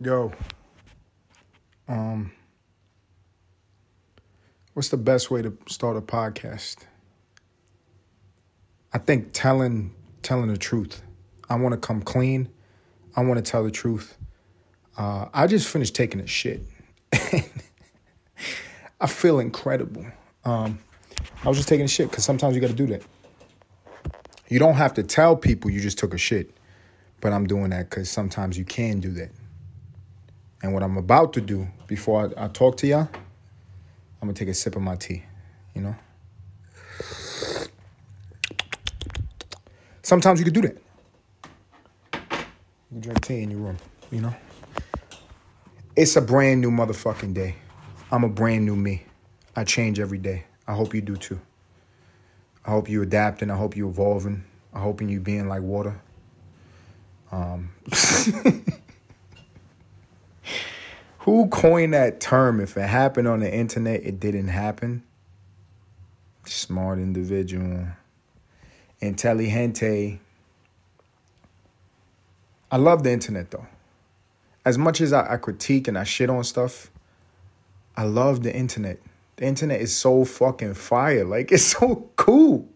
Yo, um, what's the best way to start a podcast? I think telling telling the truth. I want to come clean. I want to tell the truth. Uh, I just finished taking a shit. I feel incredible. Um, I was just taking a shit because sometimes you got to do that. You don't have to tell people you just took a shit, but I'm doing that because sometimes you can do that. And what I'm about to do before I, I talk to y'all, I'm gonna take a sip of my tea, you know? Sometimes you can do that. You drink tea in your room, you know? It's a brand new motherfucking day. I'm a brand new me. I change every day. I hope you do too. I hope you adapting. I hope you evolving. I hope you being like water. Um, who coined that term? If it happened on the internet, it didn't happen. Smart individual. Intelligente. I love the internet though. As much as I, I critique and I shit on stuff, I love the internet. The internet is so fucking fire. Like it's so cool.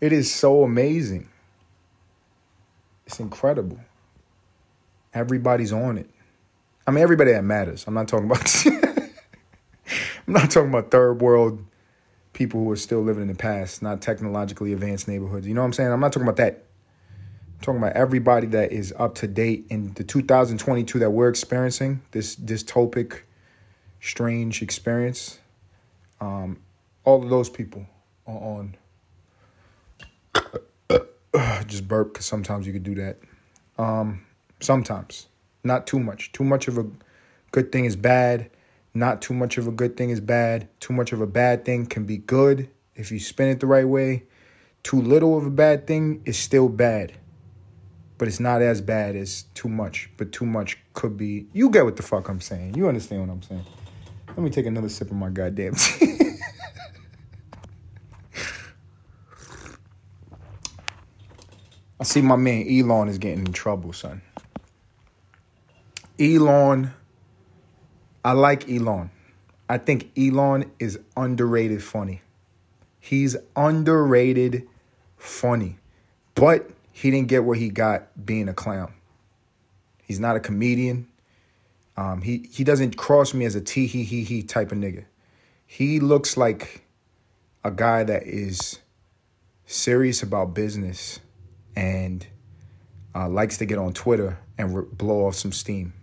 It is so amazing. It's incredible. Everybody's on it. I mean everybody that matters. I'm not talking about I'm not talking about third world people who are still living in the past, not technologically advanced neighborhoods. You know what I'm saying? I'm not talking about that. I'm talking about everybody that is up to date in the 2022 that we're experiencing, this dystopic, strange experience. Um, all of those people are on. Just burp because sometimes you could do that. Um, sometimes, not too much. Too much of a good thing is bad. Not too much of a good thing is bad. Too much of a bad thing can be good if you spin it the right way. Too little of a bad thing is still bad. But it's not as bad as too much. But too much could be. You get what the fuck I'm saying. You understand what I'm saying. Let me take another sip of my goddamn tea. I see my man Elon is getting in trouble, son. Elon, I like Elon. I think Elon is underrated funny. He's underrated funny. But he didn't get where he got being a clown. He's not a comedian. Um, he he doesn't cross me as a tee hee hee hee type of nigga. He looks like a guy that is serious about business and uh, likes to get on Twitter and re- blow off some steam.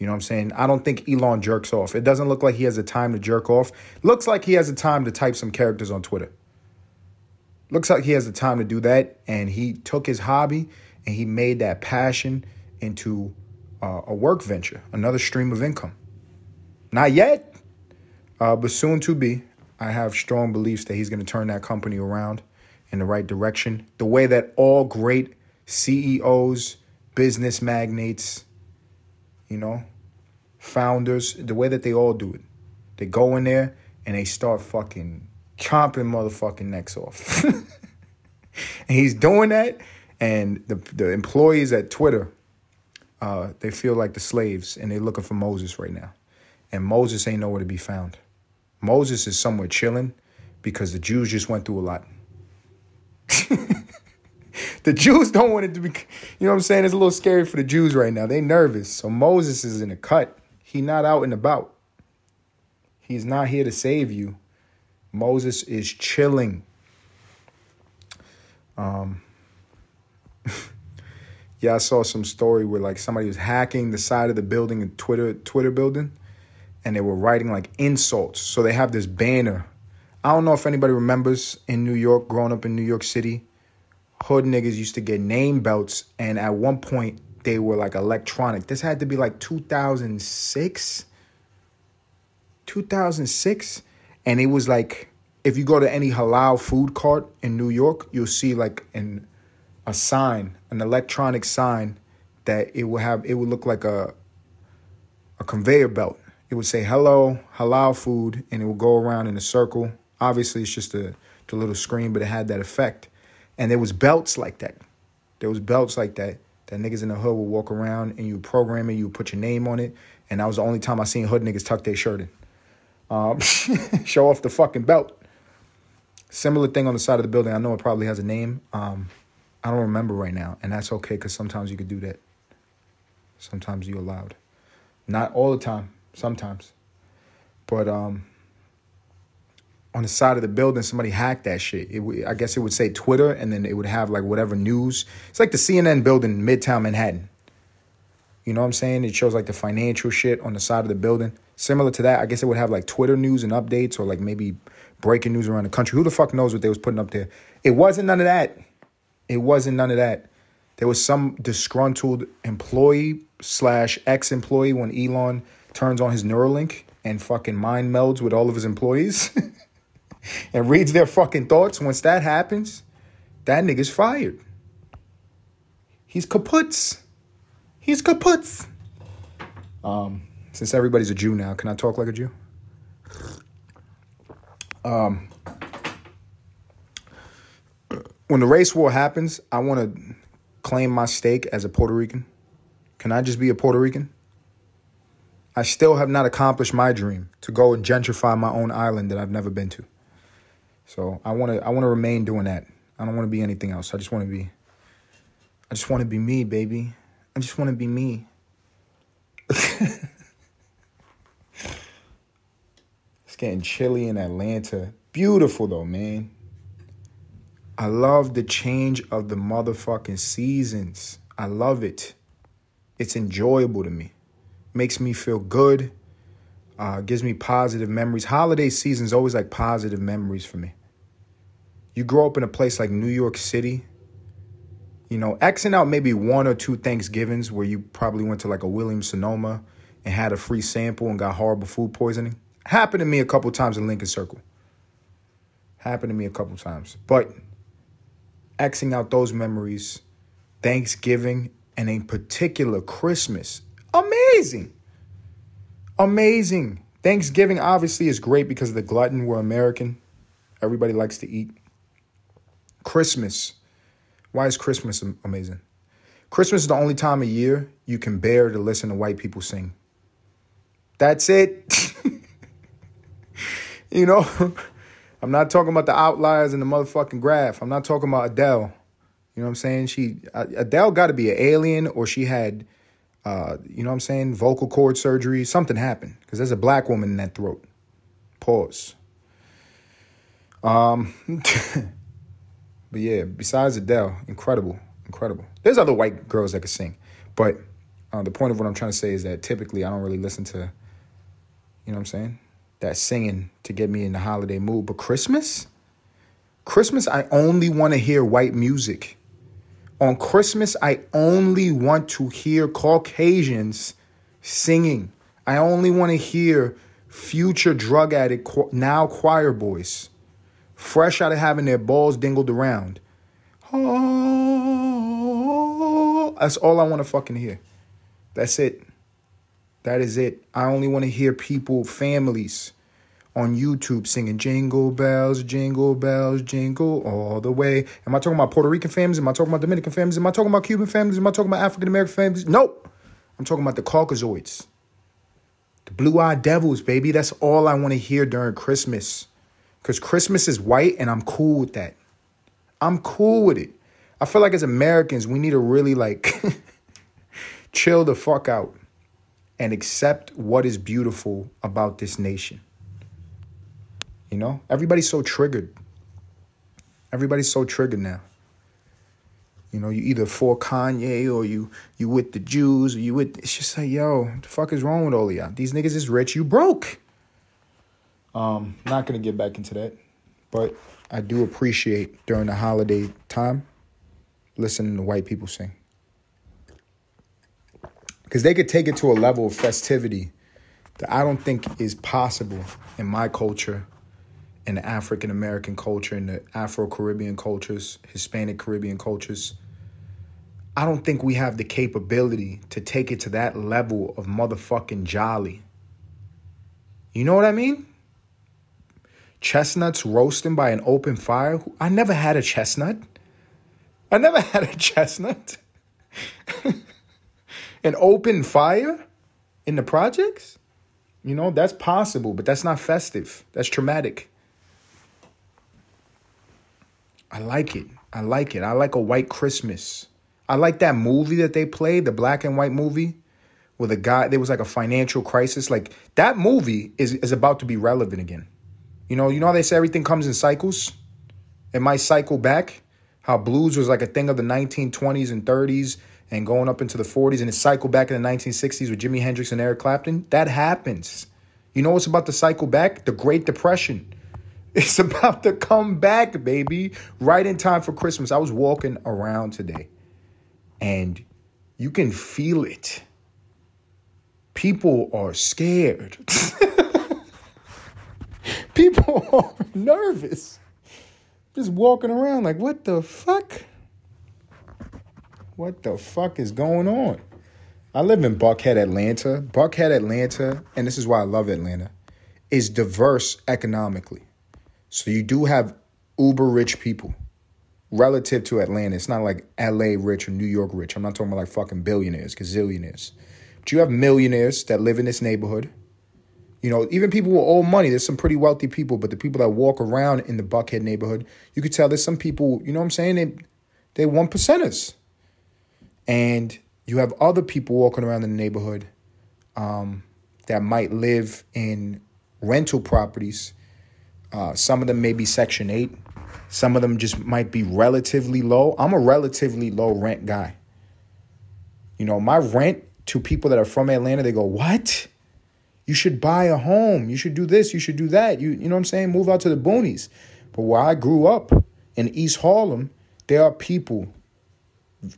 You know what I'm saying? I don't think Elon jerks off. It doesn't look like he has the time to jerk off. Looks like he has the time to type some characters on Twitter. Looks like he has the time to do that. And he took his hobby and he made that passion into uh, a work venture, another stream of income. Not yet, uh, but soon to be. I have strong beliefs that he's going to turn that company around in the right direction. The way that all great CEOs, business magnates, you know, founders, the way that they all do it. They go in there and they start fucking chomping motherfucking necks off. and he's doing that, and the the employees at Twitter, uh, they feel like the slaves, and they're looking for Moses right now. And Moses ain't nowhere to be found. Moses is somewhere chilling because the Jews just went through a lot. the Jews don't want it to be, you know what I'm saying? It's a little scary for the Jews right now. They nervous. So Moses is in a cut. He not out and about. He's not here to save you. Moses is chilling. Um, yeah, I saw some story where like somebody was hacking the side of the building, a Twitter Twitter building, and they were writing like insults. So they have this banner. I don't know if anybody remembers in New York, growing up in New York City, hood niggas used to get name belts, and at one point they were like electronic. This had to be like 2006, 2006, and it was like if you go to any halal food cart in New York, you'll see like an a sign, an electronic sign that it would have. It would look like a a conveyor belt. It would say "Hello, halal food," and it would go around in a circle. Obviously, it's just a the little screen, but it had that effect. And there was belts like that. There was belts like that that niggas in the hood would walk around and you program it, you put your name on it, and that was the only time I seen hood niggas tuck their shirt in. Um, show off the fucking belt. Similar thing on the side of the building. I know it probably has a name. Um, I don't remember right now, and that's okay because sometimes you could do that. Sometimes you allowed, not all the time. Sometimes, but um, on the side of the building, somebody hacked that shit. It, I guess it would say Twitter, and then it would have like whatever news. It's like the CNN building in Midtown Manhattan. You know what I'm saying? It shows like the financial shit on the side of the building. Similar to that, I guess it would have like Twitter news and updates, or like maybe breaking news around the country. Who the fuck knows what they was putting up there? It wasn't none of that. It wasn't none of that. There was some disgruntled employee slash ex employee when Elon turns on his Neuralink and fucking mind melds with all of his employees. and reads their fucking thoughts, once that happens, that nigga's fired. He's kaputs. He's kaputs. Um, since everybody's a Jew now, can I talk like a Jew? Um, when the race war happens, I want to claim my stake as a Puerto Rican. Can I just be a Puerto Rican? I still have not accomplished my dream to go and gentrify my own island that I've never been to. So I want to I want to remain doing that. I don't want to be anything else. I just want to be I just want to be me, baby. I just want to be me. it's getting chilly in Atlanta. Beautiful though, man. I love the change of the motherfucking seasons. I love it. It's enjoyable to me. Makes me feel good. Uh, gives me positive memories. Holiday season is always like positive memories for me you grow up in a place like New York City, you know, Xing out maybe one or two Thanksgivings where you probably went to like a Williams Sonoma and had a free sample and got horrible food poisoning. Happened to me a couple times in Lincoln Circle. Happened to me a couple times. But Xing out those memories, Thanksgiving, and in particular Christmas, amazing. Amazing. Thanksgiving obviously is great because of the glutton. We're American. Everybody likes to eat. Christmas. Why is Christmas amazing? Christmas is the only time of year you can bear to listen to white people sing. That's it. you know, I'm not talking about the outliers in the motherfucking graph. I'm not talking about Adele. You know what I'm saying? She Adele got to be an alien or she had uh, you know what I'm saying, vocal cord surgery, something happened because there's a black woman in that throat. Pause. Um But yeah, besides Adele, incredible, incredible. There's other white girls that could sing, but uh, the point of what I'm trying to say is that typically I don't really listen to, you know what I'm saying, that singing to get me in the holiday mood. But Christmas, Christmas, I only want to hear white music. On Christmas, I only want to hear Caucasians singing. I only want to hear future drug addict, now choir boys fresh out of having their balls dingled around. Oh, that's all I want to fucking hear. That's it. That is it. I only want to hear people, families on YouTube singing jingle bells, jingle bells, jingle all the way. Am I talking about Puerto Rican families? Am I talking about Dominican families? Am I talking about Cuban families? Am I talking about African American families? Nope. I'm talking about the Caucasoids. The blue eyed devils, baby. That's all I want to hear during Christmas. Because Christmas is white and I'm cool with that. I'm cool with it. I feel like as Americans, we need to really like chill the fuck out and accept what is beautiful about this nation. You know, everybody's so triggered. Everybody's so triggered now. You know, you either for Kanye or you you with the Jews or you with it's just like, yo, the fuck is wrong with all of y'all? These niggas is rich, you broke. Um, not gonna get back into that, but I do appreciate during the holiday time listening to white people sing because they could take it to a level of festivity that I don't think is possible in my culture, in the African American culture, in the Afro Caribbean cultures, Hispanic Caribbean cultures. I don't think we have the capability to take it to that level of motherfucking jolly. You know what I mean? Chestnuts roasting by an open fire. I never had a chestnut. I never had a chestnut. an open fire in the projects? You know, that's possible, but that's not festive. That's traumatic. I like it. I like it. I like a white Christmas. I like that movie that they played, the black and white movie, where the guy there was like a financial crisis. Like that movie is is about to be relevant again. You know, you know how they say everything comes in cycles? It might cycle back. How blues was like a thing of the 1920s and 30s and going up into the 40s and it cycled back in the 1960s with Jimi Hendrix and Eric Clapton. That happens. You know what's about to cycle back? The Great Depression. It's about to come back, baby. Right in time for Christmas. I was walking around today and you can feel it. People are scared. People are nervous. Just walking around like, what the fuck? What the fuck is going on? I live in Buckhead, Atlanta. Buckhead, Atlanta, and this is why I love Atlanta, is diverse economically. So you do have uber rich people relative to Atlanta. It's not like LA rich or New York rich. I'm not talking about like fucking billionaires, gazillionaires. But you have millionaires that live in this neighborhood. You know, even people with old money, there's some pretty wealthy people, but the people that walk around in the Buckhead neighborhood, you could tell there's some people, you know what I'm saying? They, they one percenters. And you have other people walking around in the neighborhood um, that might live in rental properties. Uh, some of them may be Section 8. Some of them just might be relatively low. I'm a relatively low rent guy. You know, my rent to people that are from Atlanta, they go, What? You should buy a home. You should do this. You should do that. You, you know what I'm saying? Move out to the boonies. But where I grew up in East Harlem, there are people,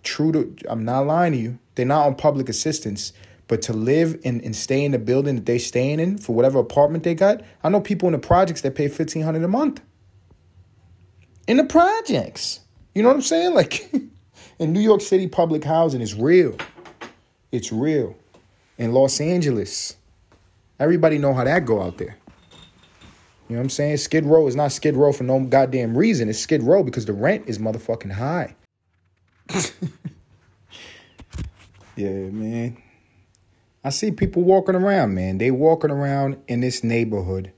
true to, I'm not lying to you, they're not on public assistance, but to live and, and stay in the building that they're staying in for whatever apartment they got, I know people in the projects that pay fifteen hundred a month. In the projects. You know what I'm saying? Like in New York City, public housing is real. It's real. In Los Angeles, everybody know how that go out there. You know what I'm saying? Skid Row is not Skid Row for no goddamn reason. It's Skid Row because the rent is motherfucking high. Yeah, man. I see people walking around, man. They walking around in this neighborhood.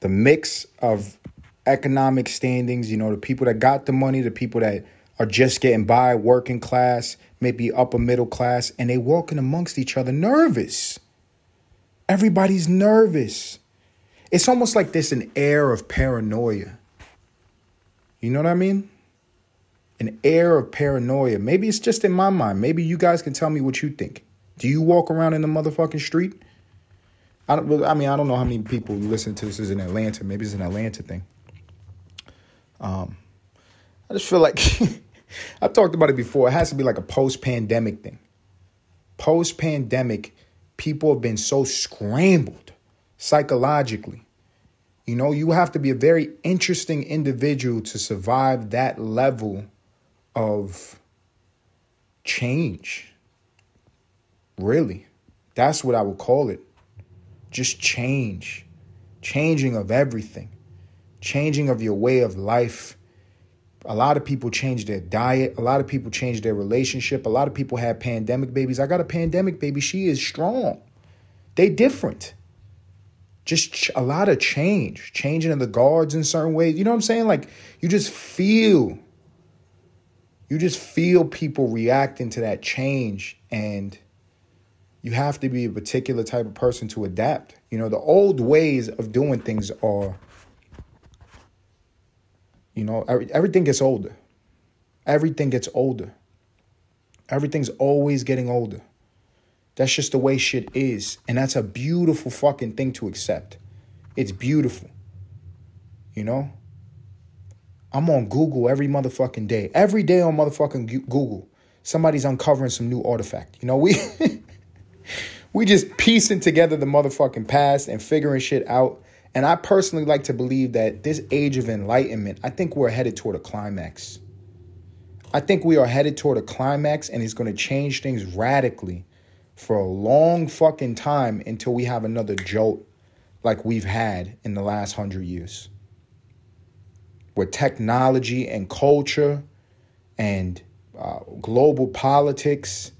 The mix of economic standings, you know, the people that got the money, the people that are just getting by, working class, maybe upper middle class, and they walking amongst each other nervous. Everybody's nervous. It's almost like there's an air of paranoia. You know what I mean? an air of paranoia. Maybe it's just in my mind. Maybe you guys can tell me what you think. Do you walk around in the motherfucking street? I don't. I mean, I don't know how many people listen to this is in Atlanta. Maybe it's an Atlanta thing. Um, I just feel like I've talked about it before. It has to be like a post-pandemic thing. Post-pandemic, people have been so scrambled psychologically. You know, you have to be a very interesting individual to survive that level of change. Really. That's what I would call it. Just change. Changing of everything. Changing of your way of life. A lot of people change their diet. A lot of people change their relationship. A lot of people have pandemic babies. I got a pandemic baby. She is strong. They different. Just a lot of change. Changing of the guards in certain ways. You know what I'm saying? Like you just feel you just feel people reacting to that change and you have to be a particular type of person to adapt. You know, the old ways of doing things are, you know, everything gets older. Everything gets older. Everything's always getting older. That's just the way shit is. And that's a beautiful fucking thing to accept. It's beautiful. You know? I'm on Google every motherfucking day. Every day on motherfucking Google, somebody's uncovering some new artifact. You know, we we just piecing together the motherfucking past and figuring shit out. And I personally like to believe that this age of enlightenment, I think we're headed toward a climax. I think we are headed toward a climax and it's going to change things radically for a long fucking time until we have another jolt like we've had in the last hundred years where technology and culture and uh, global politics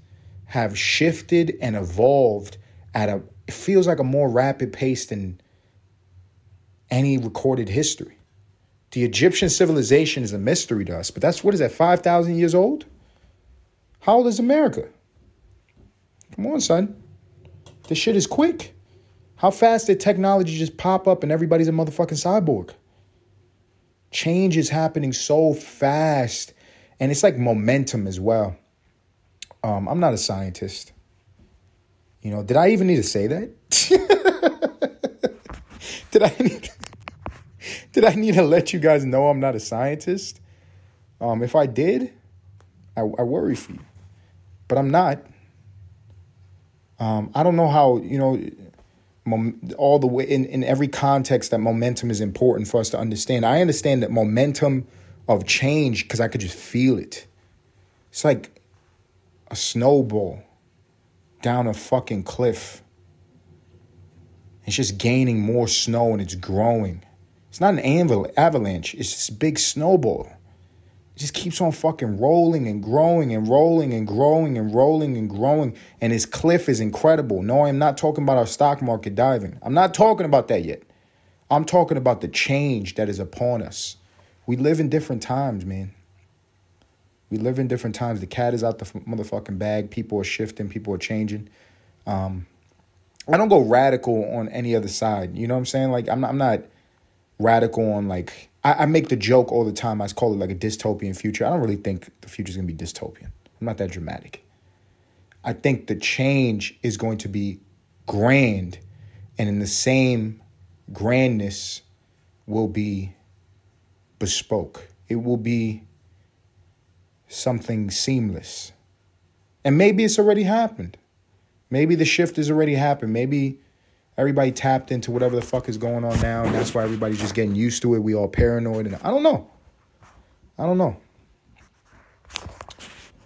have shifted and evolved at a it feels like a more rapid pace than any recorded history. The Egyptian civilization is a mystery to us, but that's what is that, 5,000 years old? How old is America? Come on, son. This shit is quick. How fast did technology just pop up and everybody's a motherfucking cyborg? Change is happening so fast, and it's like momentum as well. Um, I'm not a scientist. You know, did I even need to say that? did I need, did I need to let you guys know I'm not a scientist? Um, if I did, I, I worry for you, but I'm not. Um, I don't know how you know mom, all the way in, in every context that momentum is important for us to understand. I understand that momentum of change because I could just feel it. It's like a snowball down a fucking cliff. It's just gaining more snow and it's growing. It's not an avalanche, it's this big snowball. It just keeps on fucking rolling and growing and rolling and growing and rolling and growing. And this cliff is incredible. No, I'm not talking about our stock market diving. I'm not talking about that yet. I'm talking about the change that is upon us. We live in different times, man. We live in different times. The cat is out the motherfucking bag. People are shifting. People are changing. Um, I don't go radical on any other side. You know what I'm saying? Like I'm not, I'm not radical on like I, I, make the joke all the time. I call it like a dystopian future. I don't really think the future is gonna be dystopian. I'm not that dramatic. I think the change is going to be grand, and in the same grandness will be bespoke. It will be something seamless. And maybe it's already happened. Maybe the shift has already happened. Maybe everybody tapped into whatever the fuck is going on now, and that's why everybody's just getting used to it. We all paranoid, and I don't know. I don't know.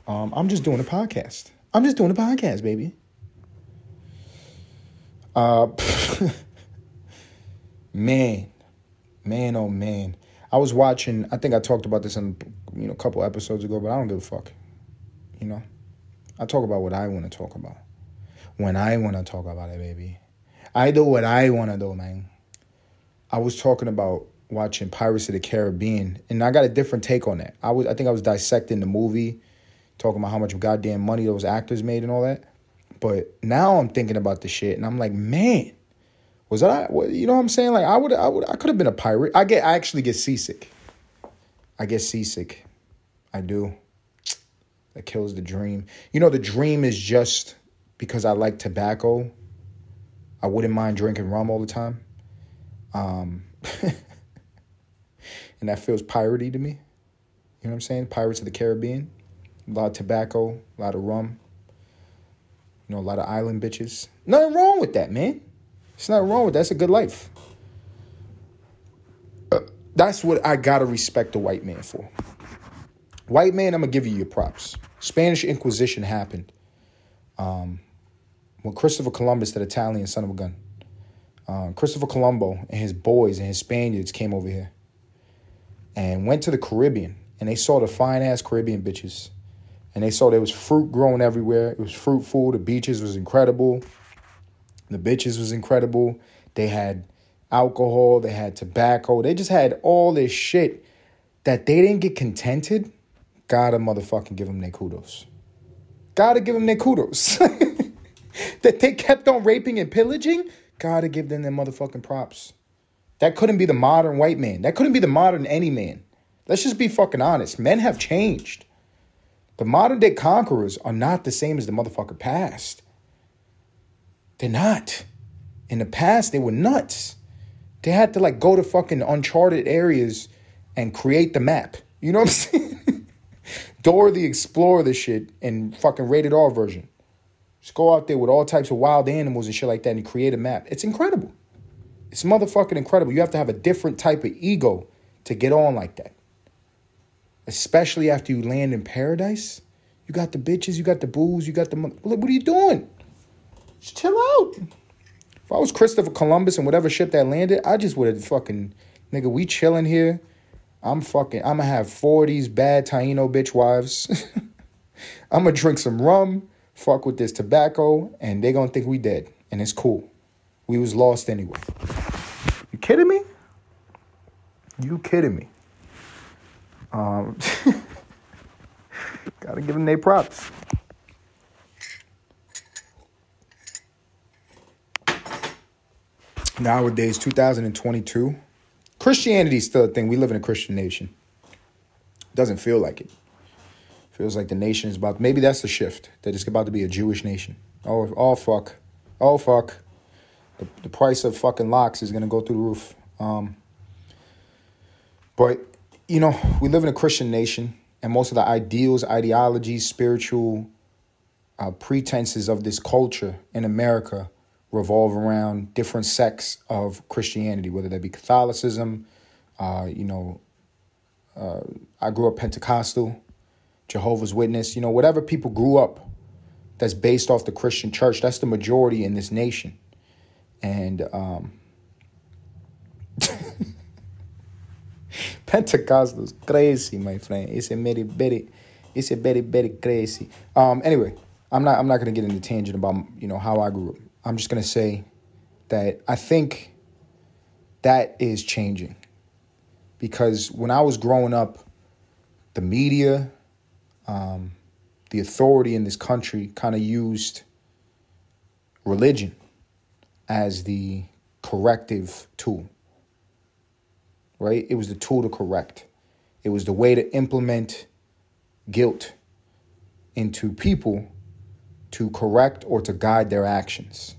Um, I'm just doing a podcast. I'm just doing a podcast, baby. Uh, man, man, oh man. I was watching. I think I talked about this in you know a couple episodes ago, but I don't give a fuck. You know, I talk about what I want to talk about when I want to talk about it, baby. I do what I want to do, man. I was talking about watching Pirates of the Caribbean, and I got a different take on that. I was, I think I was dissecting the movie, talking about how much goddamn money those actors made and all that. But now I'm thinking about the shit, and I'm like, man, was that I? You know what I'm saying? Like I would, I would, I could have been a pirate. I get, I actually get seasick. I get seasick. I do. That kills the dream. You know, the dream is just because I like tobacco. I wouldn't mind drinking rum all the time. Um, and that feels piratey to me. You know what I'm saying? Pirates of the Caribbean. A lot of tobacco, a lot of rum. You know, a lot of island bitches. Nothing wrong with that, man. It's not wrong with that. That's a good life. Uh, that's what I gotta respect the white man for. White man, I'm gonna give you your props. Spanish Inquisition happened um, when Christopher Columbus, that Italian son of a gun, um, Christopher Colombo and his boys and his Spaniards came over here and went to the Caribbean and they saw the fine ass Caribbean bitches. And they saw there was fruit growing everywhere. It was fruitful. The beaches was incredible. The bitches was incredible. They had alcohol, they had tobacco, they just had all this shit that they didn't get contented. Gotta motherfucking give them their kudos. Gotta give them their kudos. that they kept on raping and pillaging. Gotta give them their motherfucking props. That couldn't be the modern white man. That couldn't be the modern any man. Let's just be fucking honest. Men have changed. The modern day conquerors are not the same as the motherfucker past. They're not. In the past, they were nuts. They had to like go to fucking uncharted areas and create the map. You know what I'm saying? Dora the Explorer, this shit, and fucking rated R version. Just go out there with all types of wild animals and shit like that and create a map. It's incredible. It's motherfucking incredible. You have to have a different type of ego to get on like that. Especially after you land in paradise. You got the bitches, you got the booze, you got the. What are you doing? Just chill out. If I was Christopher Columbus and whatever ship that landed, I just would have fucking nigga. We chilling here. I'm fucking. I'm gonna have four of these bad Taino bitch wives. I'm gonna drink some rum, fuck with this tobacco, and they gonna think we dead. And it's cool. We was lost anyway. You kidding me? You kidding me? Um, gotta give them their props. Nowadays, 2022, Christianity is still a thing. We live in a Christian nation. Doesn't feel like it. Feels like the nation is about. Maybe that's the shift. That it's about to be a Jewish nation. Oh, oh fuck, oh fuck. The, the price of fucking locks is gonna go through the roof. Um, but you know, we live in a Christian nation, and most of the ideals, ideologies, spiritual uh, pretenses of this culture in America revolve around different sects of Christianity, whether that be Catholicism, uh, you know, uh, I grew up Pentecostal, Jehovah's Witness, you know, whatever people grew up that's based off the Christian church, that's the majority in this nation. And um, Pentecostals crazy, my friend. It's a very, very, it's a very, very crazy. Um, anyway, I'm not, I'm not gonna get into tangent about you know how I grew up. I'm just gonna say that I think that is changing because when I was growing up, the media, um, the authority in this country kind of used religion as the corrective tool. Right? It was the tool to correct. It was the way to implement guilt into people to correct or to guide their actions.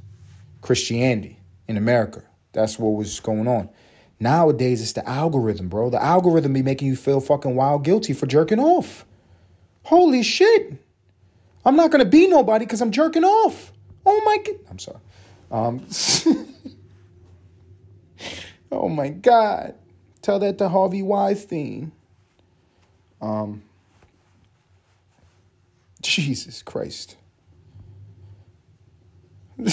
Christianity in America. That's what was going on. Nowadays, it's the algorithm, bro. The algorithm be making you feel fucking wild guilty for jerking off. Holy shit. I'm not gonna be nobody because I'm jerking off. Oh my god. I'm sorry. Um, oh my god. Tell that to Harvey Weinstein. Um, Jesus Christ. I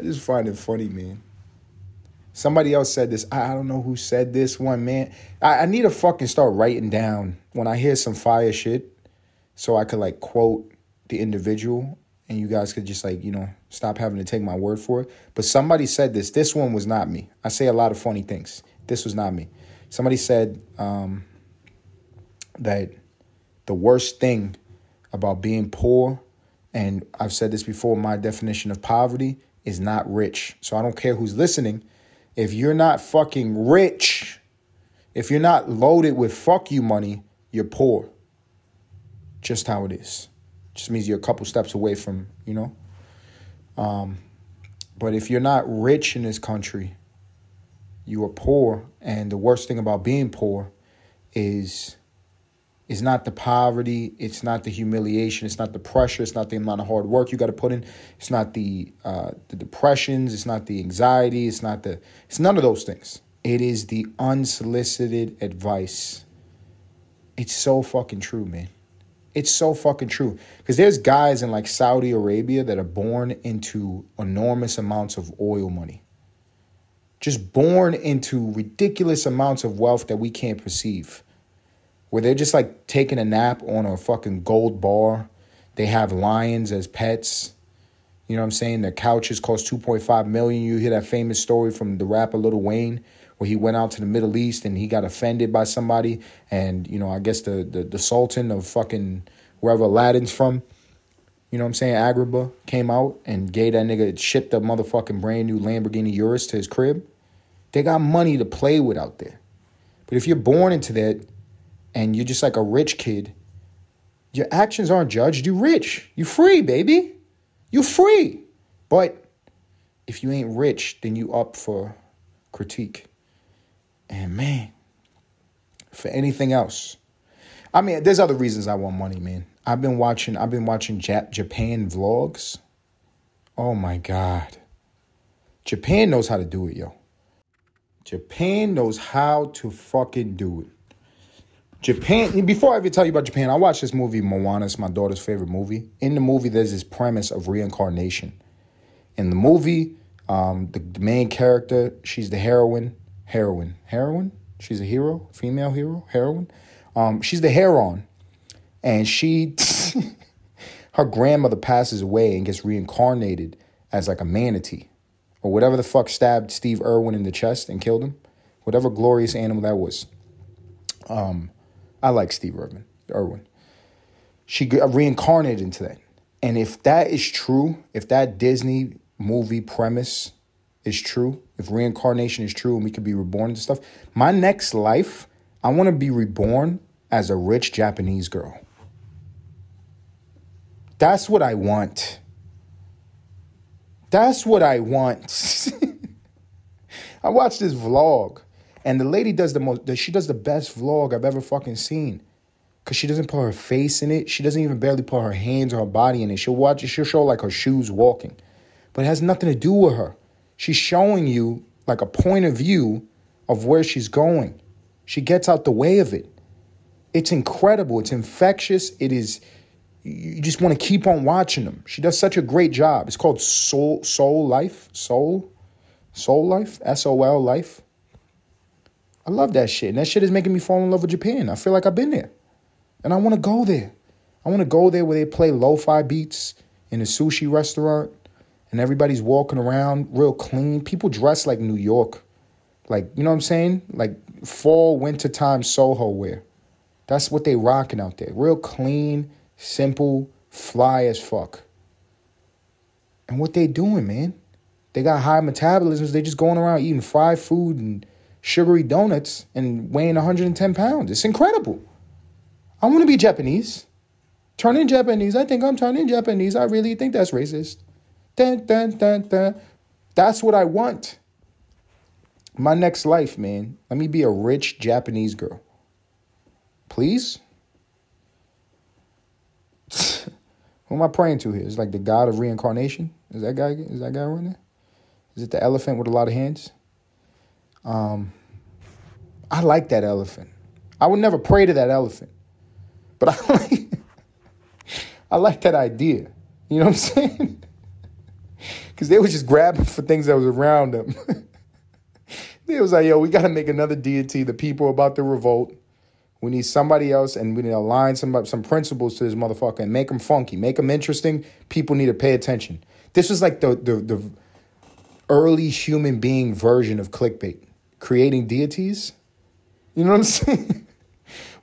just find it funny, man. Somebody else said this. I don't know who said this one, man. I, I need to fucking start writing down when I hear some fire shit so I could like quote the individual and you guys could just like, you know, stop having to take my word for it. But somebody said this. This one was not me. I say a lot of funny things. This was not me. Somebody said um, that the worst thing about being poor, and I've said this before, my definition of poverty is not rich. So I don't care who's listening. If you're not fucking rich, if you're not loaded with fuck you money, you're poor. Just how it is. Just means you're a couple steps away from, you know. Um, but if you're not rich in this country, you are poor. And the worst thing about being poor is it's not the poverty, it's not the humiliation, it's not the pressure, it's not the amount of hard work you got to put in, it's not the uh, the depressions, it's not the anxiety, it's not the it's none of those things. It is the unsolicited advice. It's so fucking true, man. It's so fucking true. Because there's guys in like Saudi Arabia that are born into enormous amounts of oil money. Just born into ridiculous amounts of wealth that we can't perceive where they're just like taking a nap on a fucking gold bar. They have lions as pets. You know what I'm saying? Their couches cost 2.5 million. You hear that famous story from the rapper Lil Wayne where he went out to the Middle East and he got offended by somebody and you know, I guess the the, the sultan of fucking wherever Aladdin's from, you know what I'm saying, Agrabah came out and gave that nigga shipped a motherfucking brand new Lamborghini Urus to his crib. They got money to play with out there. But if you're born into that and you're just like a rich kid, your actions aren't judged. You're rich. You're free, baby. You're free. But if you ain't rich, then you up for critique. And man, for anything else. I mean, there's other reasons I want money, man. I've been watching I've been watching Jap- Japan vlogs. Oh my god. Japan knows how to do it, yo. Japan knows how to fucking do it. Japan, before I even tell you about Japan, I watched this movie, Moana. It's my daughter's favorite movie. In the movie, there's this premise of reincarnation. In the movie, um, the, the main character, she's the heroine. Heroine. Heroine? She's a hero? Female hero? Heroine? Um, she's the Heron, and she, her grandmother passes away and gets reincarnated as like a manatee, or whatever the fuck stabbed Steve Irwin in the chest and killed him, whatever glorious animal that was. Um, I like Steve Irwin. Irwin. She uh, reincarnated into that, and if that is true, if that Disney movie premise is true, if reincarnation is true and we could be reborn and stuff, my next life, I want to be reborn as a rich Japanese girl. That's what I want. That's what I want. I watched this vlog and the lady does the most she does the best vlog I've ever fucking seen. Cause she doesn't put her face in it. She doesn't even barely put her hands or her body in it. She'll watch it, she'll show like her shoes walking. But it has nothing to do with her. She's showing you like a point of view of where she's going. She gets out the way of it. It's incredible. It's infectious. It is you just want to keep on watching them. She does such a great job. It's called Soul Soul Life. Soul Soul Life. S O L Life. I love that shit. And that shit is making me fall in love with Japan. I feel like I've been there. And I want to go there. I want to go there where they play lo-fi beats in a sushi restaurant and everybody's walking around real clean. People dress like New York. Like, you know what I'm saying? Like fall, winter time Soho wear. That's what they rocking out there. Real clean, simple, fly as fuck. And what they doing, man? They got high metabolisms. They just going around eating fried food and sugary donuts and weighing 110 pounds. It's incredible. I want to be Japanese. Turning Japanese. I think I'm turning Japanese. I really think that's racist. Dun, dun, dun, dun. That's what I want. My next life, man. Let me be a rich Japanese girl. Please? Who am I praying to here? Is like the god of reincarnation? Is that guy is that guy there? Is it the elephant with a lot of hands? Um I like that elephant. I would never pray to that elephant. But I like I like that idea. You know what I'm saying? because they was just grabbing for things that was around them. they was like, yo, we got to make another deity. The people about to revolt. We need somebody else, and we need to align some some principles to this motherfucker and make them funky, make them interesting. People need to pay attention. This was like the the, the early human being version of clickbait, creating deities. You know what I'm saying?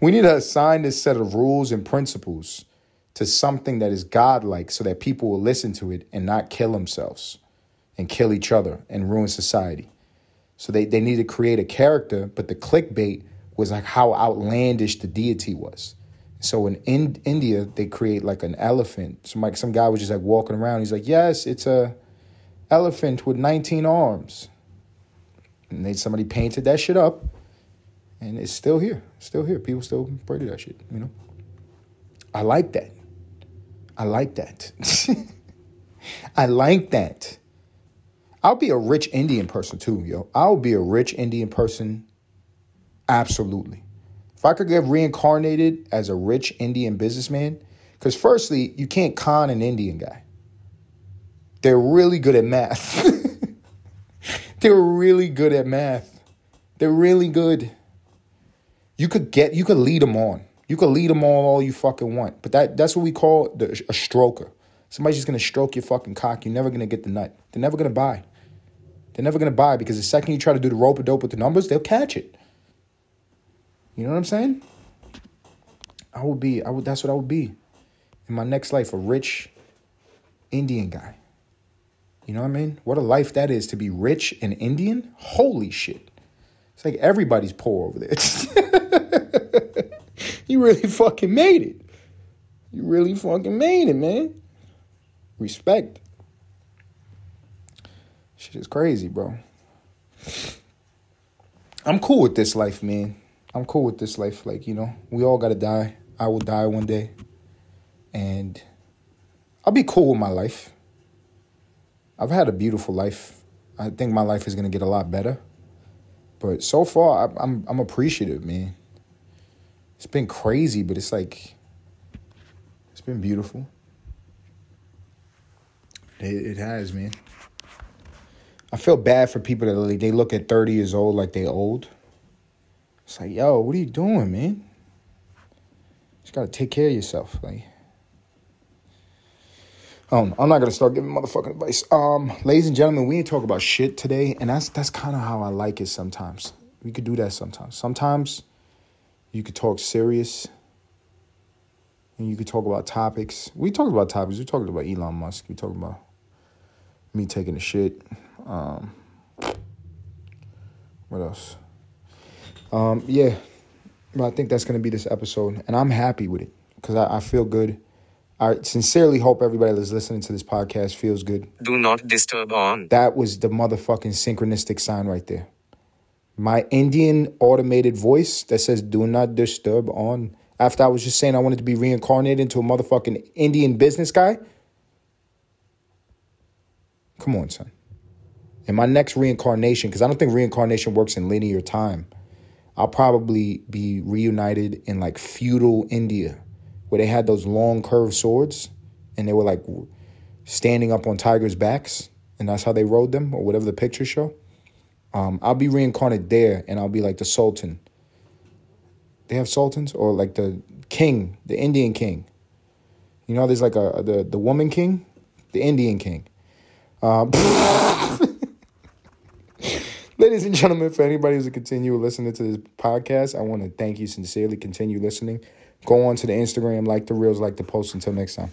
we need to assign this set of rules and principles to something that is godlike so that people will listen to it and not kill themselves and kill each other and ruin society. So they, they need to create a character, but the clickbait was like how outlandish the deity was. So in, in India, they create like an elephant. Some like some guy was just like walking around. He's like, yes, it's a elephant with 19 arms. And they somebody painted that shit up, and it's still here, still here. People still pray to that shit. You know, I like that. I like that. I like that. I'll be a rich Indian person too, yo. I'll be a rich Indian person. Absolutely. If I could get reincarnated as a rich Indian businessman, because firstly, you can't con an Indian guy. They're really good at math. They're really good at math. They're really good. You could get, you could lead them on. You could lead them on all you fucking want, but that that's what we call the, a stroker. Somebody's just gonna stroke your fucking cock. You're never gonna get the nut. They're never gonna buy. They're never gonna buy because the second you try to do the rope a dope with the numbers, they'll catch it. You know what I'm saying? I would be. I would. That's what I would be in my next life. A rich Indian guy. You know what I mean? What a life that is to be rich and Indian. Holy shit! It's like everybody's poor over there. You really fucking made it. You really fucking made it, man. Respect. Shit is crazy, bro. I'm cool with this life, man. I'm cool with this life. Like, you know, we all gotta die. I will die one day. And I'll be cool with my life. I've had a beautiful life. I think my life is gonna get a lot better. But so far, I'm I'm appreciative, man it's been crazy, but it's like it's been beautiful. It, it has, man. I feel bad for people that like, they look at 30 years old like they old. It's like, yo, what are you doing, man? You just gotta take care of yourself. Like, um, I'm not gonna start giving motherfucking advice. Um, ladies and gentlemen, we ain't talk about shit today, and that's that's kind of how I like it. Sometimes we could do that. Sometimes, sometimes you could talk serious, and you could talk about topics. We talked about topics. We talked about Elon Musk. We talked about me taking a shit. Um, what else? Um, yeah, but I think that's gonna be this episode, and I'm happy with it because I, I feel good. I sincerely hope everybody that's listening to this podcast feels good. Do not disturb on. That was the motherfucking synchronistic sign right there. My Indian automated voice that says do not disturb on. After I was just saying I wanted to be reincarnated into a motherfucking Indian business guy. Come on, son. In my next reincarnation, because I don't think reincarnation works in linear time, I'll probably be reunited in like feudal India where they had those long curved swords and they were like standing up on tigers' backs, and that's how they rode them, or whatever the pictures show. Um, I'll be reincarnated there, and I'll be like the sultan. They have sultans, or like the king, the Indian king. You know, there's like a the the woman king, the Indian king. Um, ladies and gentlemen, for anybody who's a continue listening to this podcast, I want to thank you sincerely. Continue listening. Go on to the Instagram, like the reels, like the post. Until next time.